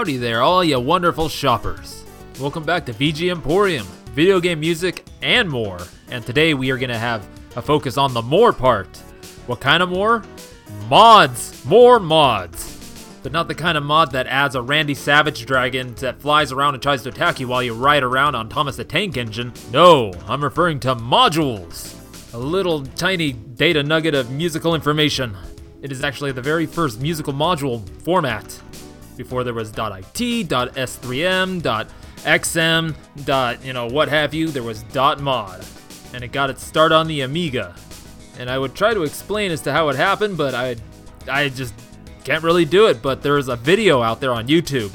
howdy there, all you wonderful shoppers. Welcome back to VG Emporium, video game music and more. And today we are going to have a focus on the more part. What kind of more? Mods! More mods! But not the kind of mod that adds a Randy Savage dragon that flies around and tries to attack you while you ride around on Thomas the Tank Engine. No, I'm referring to modules. A little tiny data nugget of musical information. It is actually the very first musical module format. Before there was .it, .s3m, .xm, you know what have you, there was .mod, and it got its start on the Amiga. And I would try to explain as to how it happened, but I, I just can't really do it. But there is a video out there on YouTube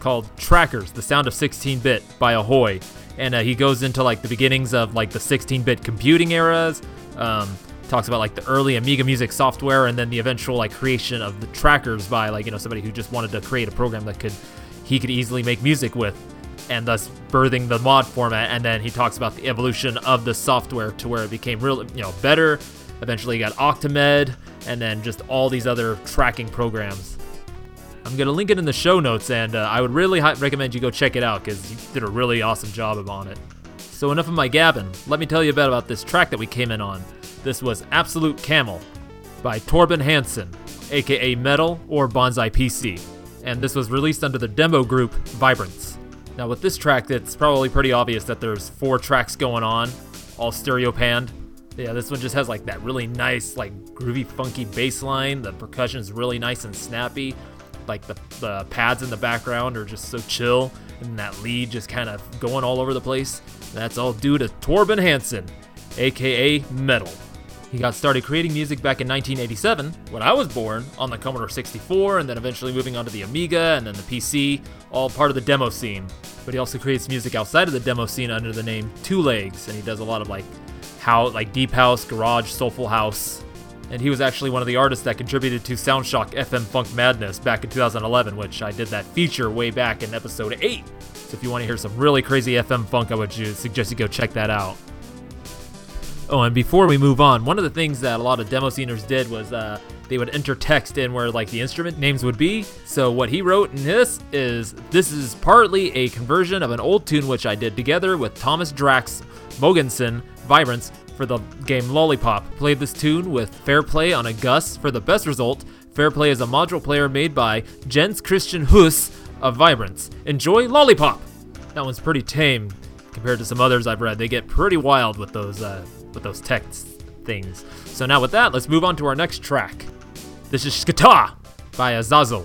called "Trackers: The Sound of 16-Bit" by Ahoy, and uh, he goes into like the beginnings of like the 16-bit computing eras. Um, talks about like the early Amiga music software and then the eventual like creation of the trackers by like you know somebody who just wanted to create a program that could he could easily make music with and thus birthing the mod format. And then he talks about the evolution of the software to where it became real you know better. Eventually you got Octamed and then just all these other tracking programs. I'm gonna link it in the show notes and uh, I would really hi- recommend you go check it out because he did a really awesome job on it. So enough of my gabbing. Let me tell you a bit about this track that we came in on this was Absolute Camel by Torben Hansen, aka Metal or Bonsai PC, and this was released under the demo group Vibrance. Now, with this track, it's probably pretty obvious that there's four tracks going on, all stereo panned. Yeah, this one just has like that really nice, like groovy, funky bass line. The percussion is really nice and snappy. Like the, the pads in the background are just so chill, and that lead just kind of going all over the place. That's all due to Torben Hansen, aka Metal. He got started creating music back in 1987, when I was born, on the Commodore 64, and then eventually moving on to the Amiga and then the PC, all part of the demo scene. But he also creates music outside of the demo scene under the name Two Legs, and he does a lot of like how like deep house, garage, soulful house. And he was actually one of the artists that contributed to Soundshock FM Funk Madness back in 2011, which I did that feature way back in episode 8. So if you want to hear some really crazy FM funk, I would suggest you go check that out. Oh, and before we move on, one of the things that a lot of demo sceners did was uh, they would enter text in where like the instrument names would be. So what he wrote in this is this is partly a conversion of an old tune which I did together with Thomas Drax Mogensen Vibrance for the game Lollipop. Played this tune with Fairplay on a Gus for the best result. Fairplay is a module player made by Jens Christian Huss of Vibrance. Enjoy Lollipop. That one's pretty tame compared to some others I've read. They get pretty wild with those uh, with those text things. So now with that, let's move on to our next track. This is Schktaaaaah by Azazel.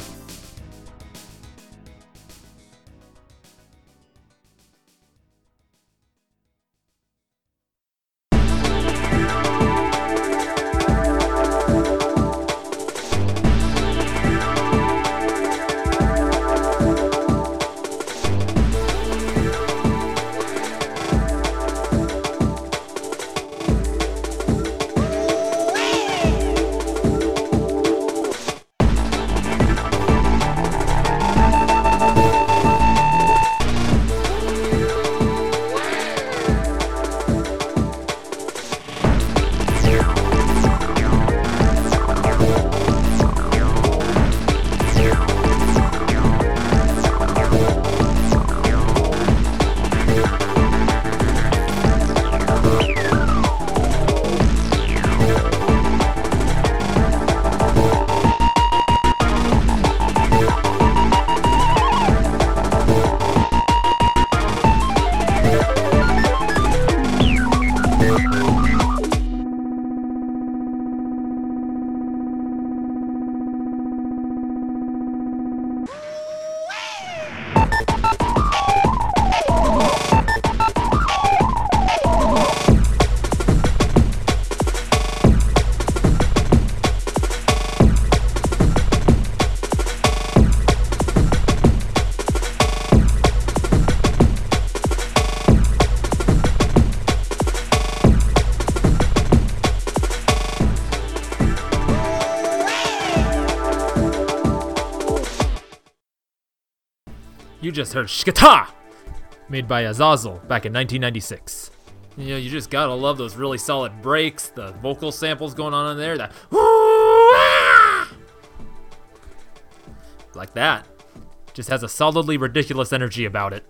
You just heard Schktaaaaah, made by Azazel back in 1996. You know, you just gotta love those really solid breaks, the vocal samples going on in there, that like that. Just has a solidly ridiculous energy about it.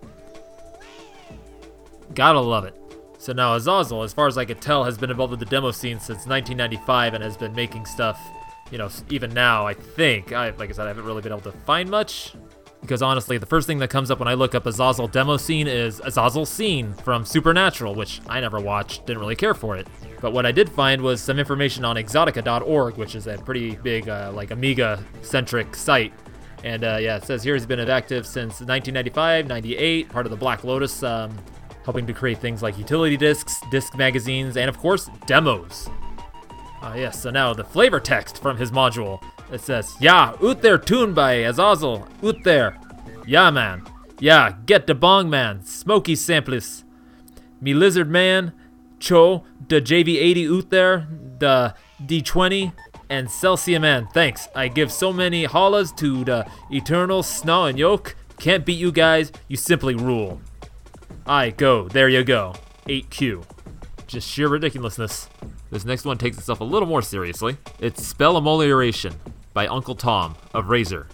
Gotta love it. So now Azazel, as far as I could tell, has been involved with the demo scene since 1995 and has been making stuff, you know, even now, I think. I, like I said, I haven't really been able to find much. Because honestly, the first thing that comes up when I look up Azazel demo scene is Azazel scene from Supernatural, which I never watched, didn't really care for it. But what I did find was some information on Exotica.org, which is a pretty big, uh, like, Amiga-centric site. And uh, yeah, it says here he's been active since 1995, 98, part of the Black Lotus, um, helping to create things like utility discs, disc magazines, and of course, demos. Ah, uh, yes, so now the flavor text from his module. It says, Yeah, out there tuned by Azazel, out there. Yeah, man. Yeah, get the bong, man. Smoky samples. Me lizard man, Cho, the JV80 out there, the D20, and Celsius man. Thanks. I give so many hollahs to the eternal snow and yoke. Can't beat you guys. You simply rule. I go. There you go. 8Q. Just sheer ridiculousness. This next one takes itself a little more seriously. It's Spell Amelioration by Uncle Tom of Razor.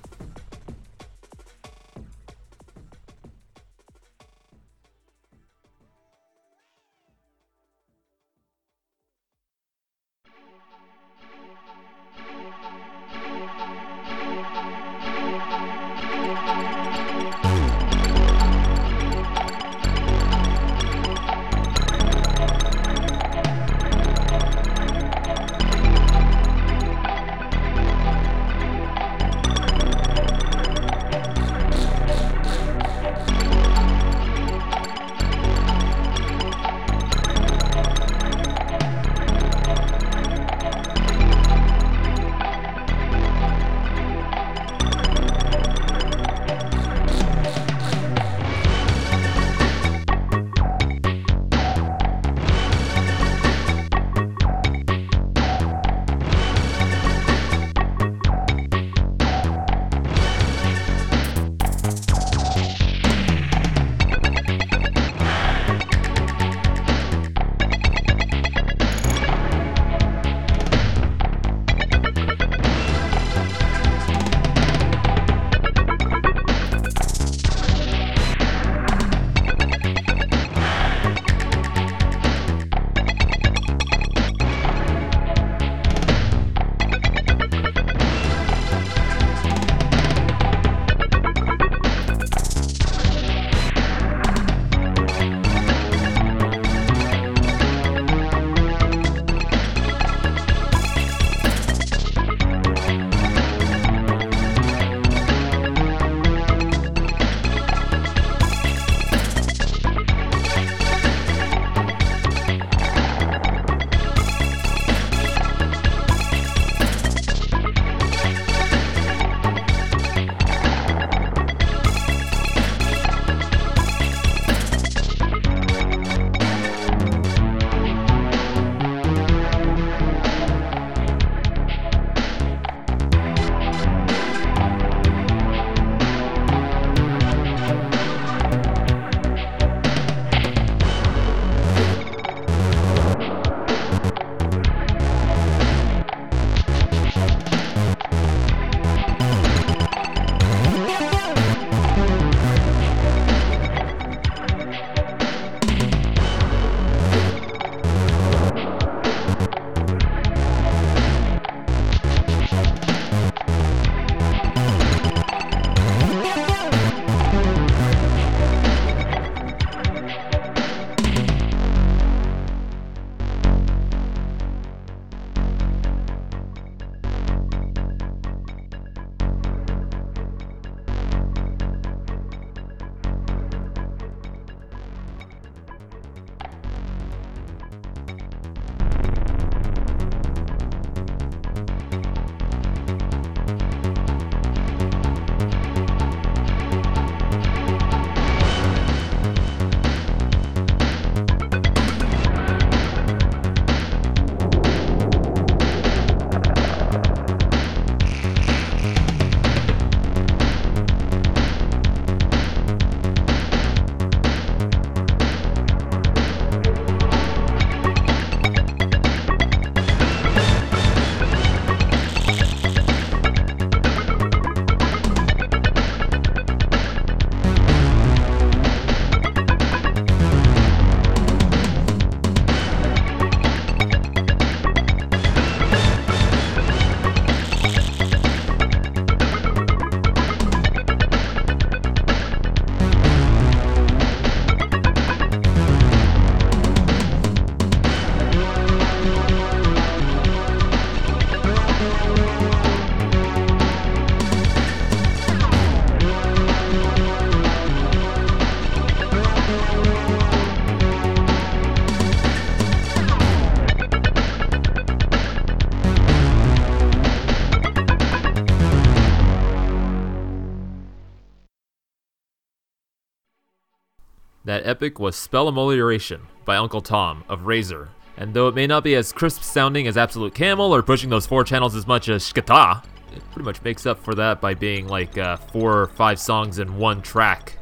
That epic was Spell Amelioration by Uncle Tom of Razor. And though it may not be as crisp sounding as Absolute Camel or pushing those four channels as much as Schktaaaaah, it pretty much makes up for that by being like uh, four or five songs in one track,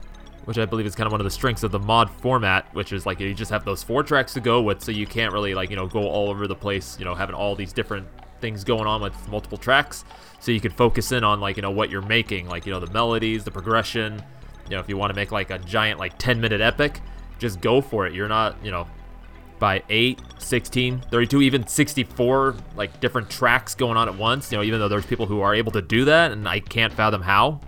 which I believe is kind of one of the strengths of the mod format, which is like you just have those four tracks to go with, so you can't really like you know go all over the place, you know, having all these different things going on with multiple tracks, so you can focus in on like you know what you're making, like you know the melodies, the progression. You know, if you want to make like a giant like 10 minute epic, just go for it. You're not, you know, by 8, 16, 32, even 64 like different tracks going on at once. You know, even though there's people who are able to do that, and I can't fathom how.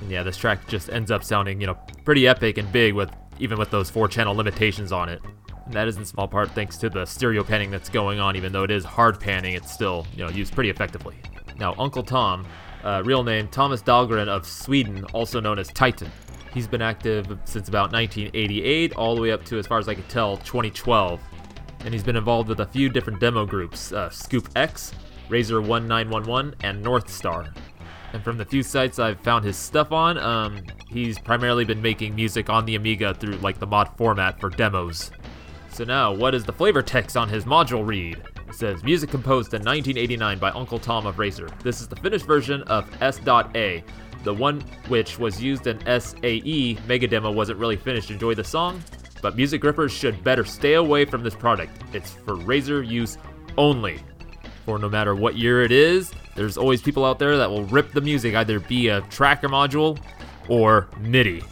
And yeah, this track just ends up sounding you know pretty epic and big with even with those four channel limitations on it. And that is in small part thanks to the stereo panning that's going on. Even though it is hard panning, it's still you know used pretty effectively. Now, Uncle Tom, uh, real name Thomas Dahlgren of Sweden, also known as Titan. He's been active since about 1988, all the way up to, as far as I can tell, 2012 and he's been involved with a few different demo groups uh, Scoop X, Razor 1911, and North Star. And from the few sites I've found his stuff on, um, he's primarily been making music on the Amiga through like the mod format for demos. So now, what is the flavor text on his module read? It says music composed in 1989 by Uncle Tom of Razor. This is the finished version of S.A. The one which was used in SAE Mega Demo wasn't really finished. Enjoy the song? but music grippers should better stay away from this product. It's for Razor use only. For no matter what year it is, there's always people out there that will rip the music either be a tracker module or MIDI.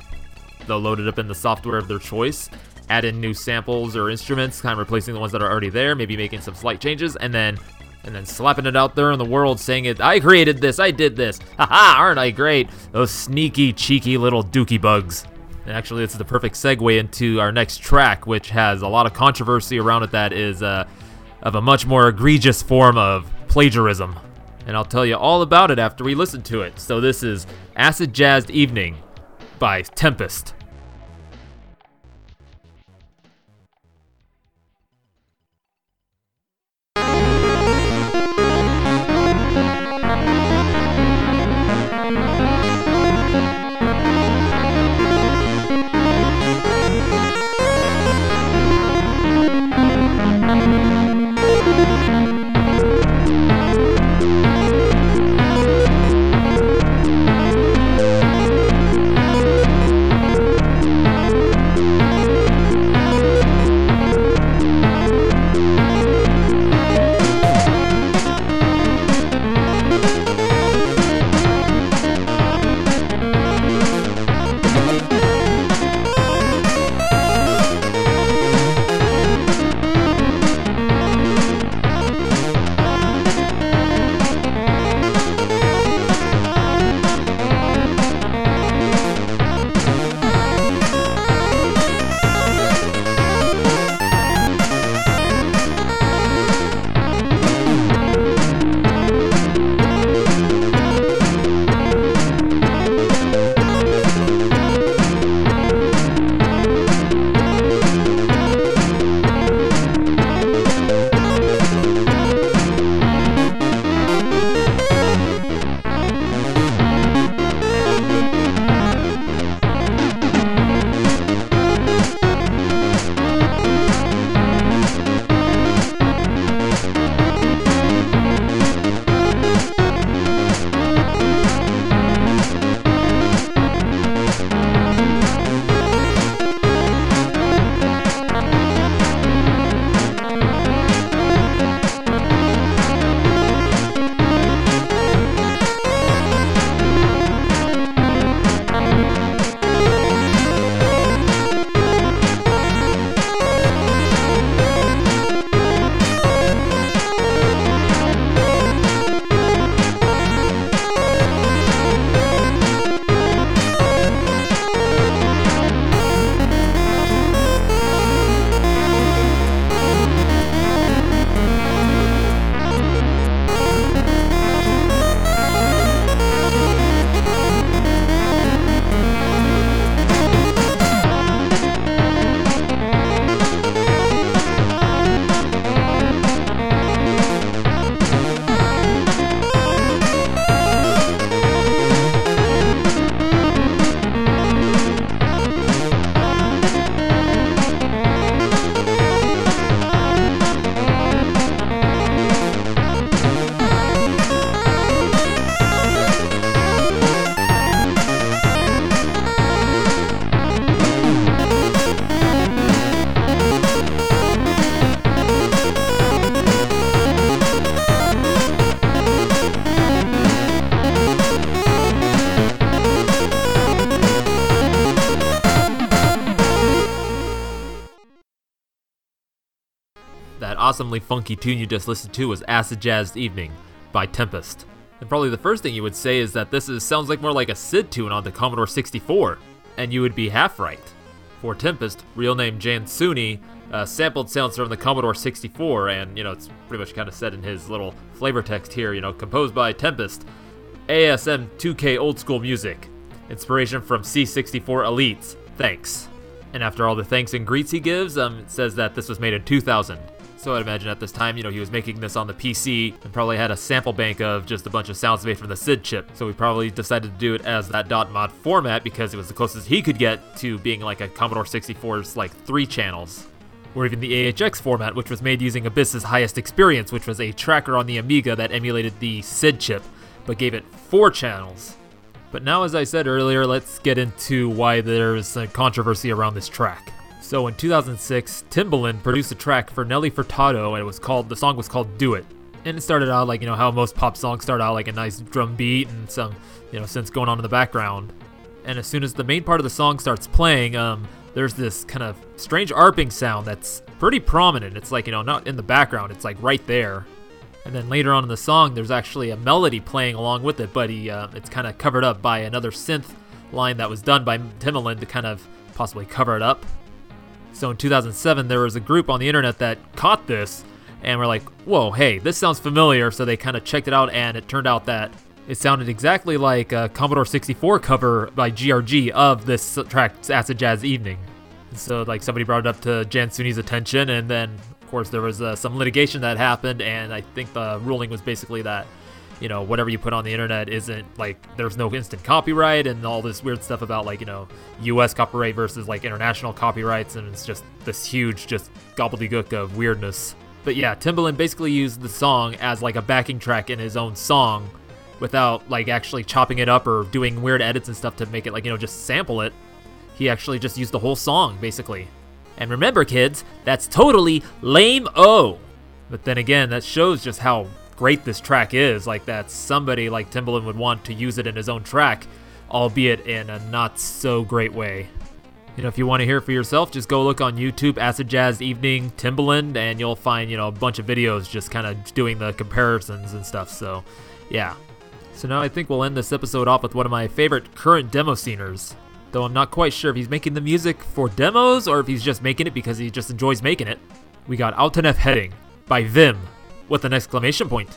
They'll load it up in the software of their choice, add in new samples or instruments, kind of replacing the ones that are already there, maybe making some slight changes, and then and then slapping it out there in the world saying it I created this, I did this. Haha, aren't I great? Those sneaky, cheeky little dookie bugs. And actually, this is the perfect segue into our next track, which has a lot of controversy around it that is uh, of a much more egregious form of plagiarism. And I'll tell you all about it after we listen to it. So, this is Acid Jazzed Evening by Tempest. Awesomely funky tune you just listened to was Acid Jazzed Evening by Tempest. And probably the first thing you would say is that this is, sounds like more like a SID tune on the Commodore 64, and you would be half right. For Tempest, real name Jan Suni, uh, sampled sounds from the Commodore 64, and you know it's pretty much kind of said in his little flavor text here. You know, composed by Tempest, ASM 2K old school music, inspiration from C64 Elites. Thanks. And after all the thanks and greets he gives, um, it says that this was made in 2000. So I'd imagine at this time, you know, he was making this on the PC and probably had a sample bank of just a bunch of sounds made from the SID chip. So he probably decided to do it as that dot .mod format because it was the closest he could get to being like a Commodore 64's like three channels. Or even the AHX format, which was made using Abyss's highest experience, which was a tracker on the Amiga that emulated the SID chip, but gave it four channels. But now, as I said earlier, let's get into why there's a controversy around this track. So in 2006, Timbaland produced a track for Nelly Furtado, and it was called the song was called "Do It." And it started out like you know how most pop songs start out like a nice drum beat and some you know synths going on in the background. And as soon as the main part of the song starts playing, um, there's this kind of strange arping sound that's pretty prominent. It's like you know not in the background, it's like right there. And then later on in the song, there's actually a melody playing along with it, but he, uh, it's kind of covered up by another synth line that was done by Timbaland to kind of possibly cover it up. So in 2007, there was a group on the internet that caught this and were like, whoa, hey, this sounds familiar. So they kind of checked it out, and it turned out that it sounded exactly like a Commodore 64 cover by GRG of this track, Acid Jazz Evening. So, like, somebody brought it up to Jan Suni's attention, and then, of course, there was uh, some litigation that happened, and I think the ruling was basically that you know, whatever you put on the internet isn't like there's no instant copyright and all this weird stuff about like, you know, US copyright versus like international copyrights and it's just this huge just gobbledygook of weirdness. But yeah, Timbaland basically used the song as like a backing track in his own song without like actually chopping it up or doing weird edits and stuff to make it like, you know, just sample it. He actually just used the whole song basically. And remember kids, that's totally lame o. But then again, that shows just how great this track is, like that somebody like Timbaland would want to use it in his own track, albeit in a not so great way. You know, if you want to hear for yourself, just go look on YouTube, Acid Jazz Evening Timbaland, and you'll find, you know, a bunch of videos just kind of doing the comparisons and stuff. So, yeah. So now I think we'll end this episode off with one of my favorite current demo sceners. Though I'm not quite sure if he's making the music for demos or if he's just making it because he just enjoys making it. We got Outanaff Heading by Vim with an exclamation point.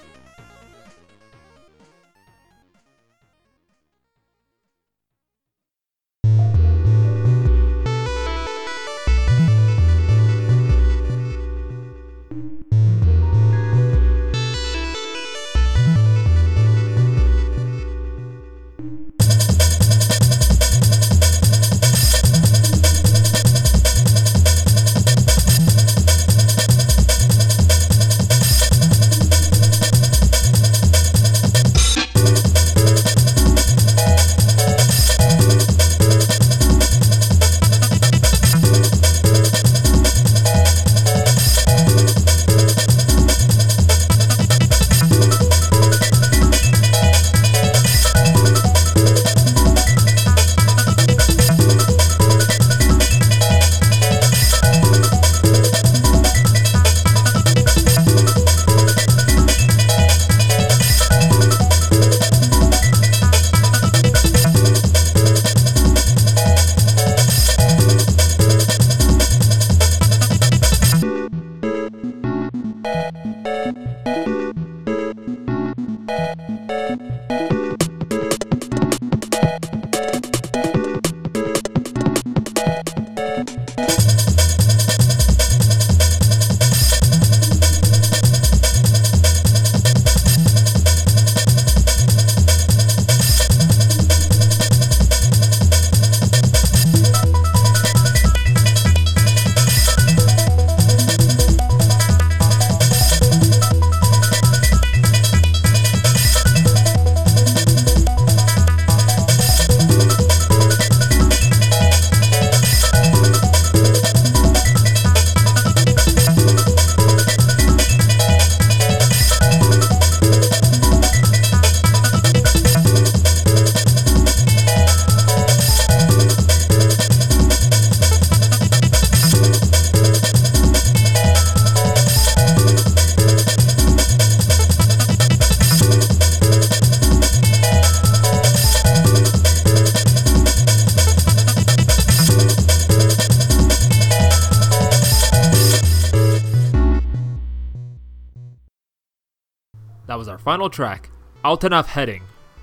Final track, Outanaff Heading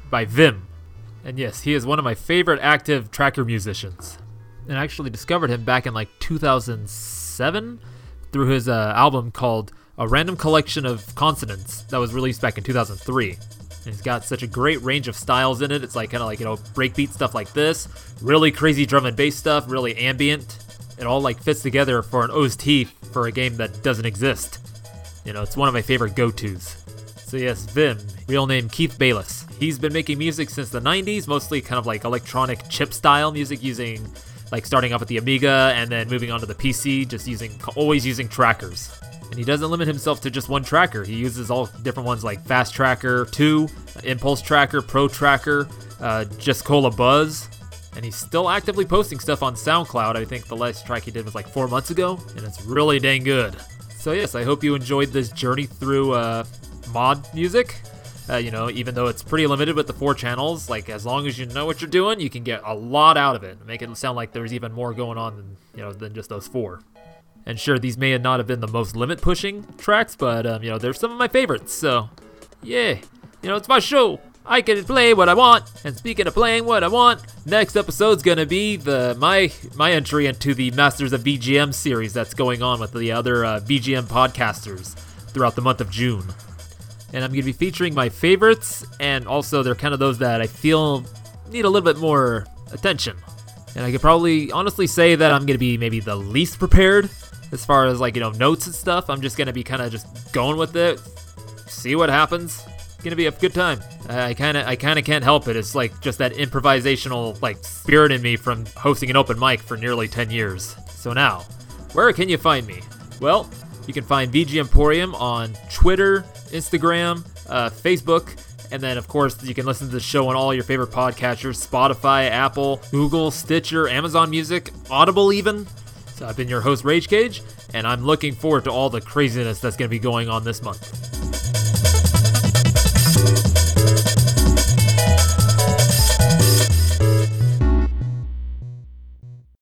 by Vim. And yes, he is one of my favorite active tracker musicians. And I actually discovered him back in like 2007 through his uh, album called A Random Collection of Consonants that was released back in 2003. And he's got such a great range of styles in it. It's like kind of like, you know, breakbeat stuff like this, really crazy drum and bass stuff, really ambient. It all like fits together for an OST for a game that doesn't exist. You know, it's one of my favorite go-tos. So yes, Vim, real name Keith Balis. He's been making music since the 90s, mostly kind of like electronic chip style music using like starting off with the Amiga and then moving on to the PC, just using always using trackers. And he doesn't limit himself to just one tracker. He uses all different ones like Fast Tracker 2, Impulse Tracker, Pro Tracker, uh, Jeskola Buzz. And he's still actively posting stuff on SoundCloud. I think the last track he did was like four months ago, and it's really dang good. So yes, I hope you enjoyed this journey through uh, mod music. Uh, you know, even though it's pretty limited with the four channels, like as long as you know what you're doing, you can get a lot out of it. Make it sound like there's even more going on than you know than just those four. And sure, these may not have been the most limit pushing tracks, but um, you know they're some of my favorites. So, yeah, you know it's my show. I can play what I want. And speaking of playing what I want, next episode's gonna be the my my entry into the Masters of VGM series that's going on with the other uh, podcasters throughout the month of June and I'm going to be featuring my favorites, and also they're kind of those that I feel need a little bit more attention. And I could probably honestly say that I'm going to be maybe the least prepared as far as like, you know, notes and stuff. I'm just going to be kind of just going with it, see what happens. To be a good time. I kind of I kind of can't help it. It's like just that improvisational like spirit in me from hosting an open mic for nearly 10 years. So now, where can you find me? Well, you can find VG Emporium on Twitter, Instagram, uh, Facebook, and then, of course, you can listen to the show on all your favorite podcatchers Spotify, Apple, Google, Stitcher, Amazon Music, Audible, even. So I've been your host, Rage Cage, and I'm looking forward to all the craziness that's going to be going on this month.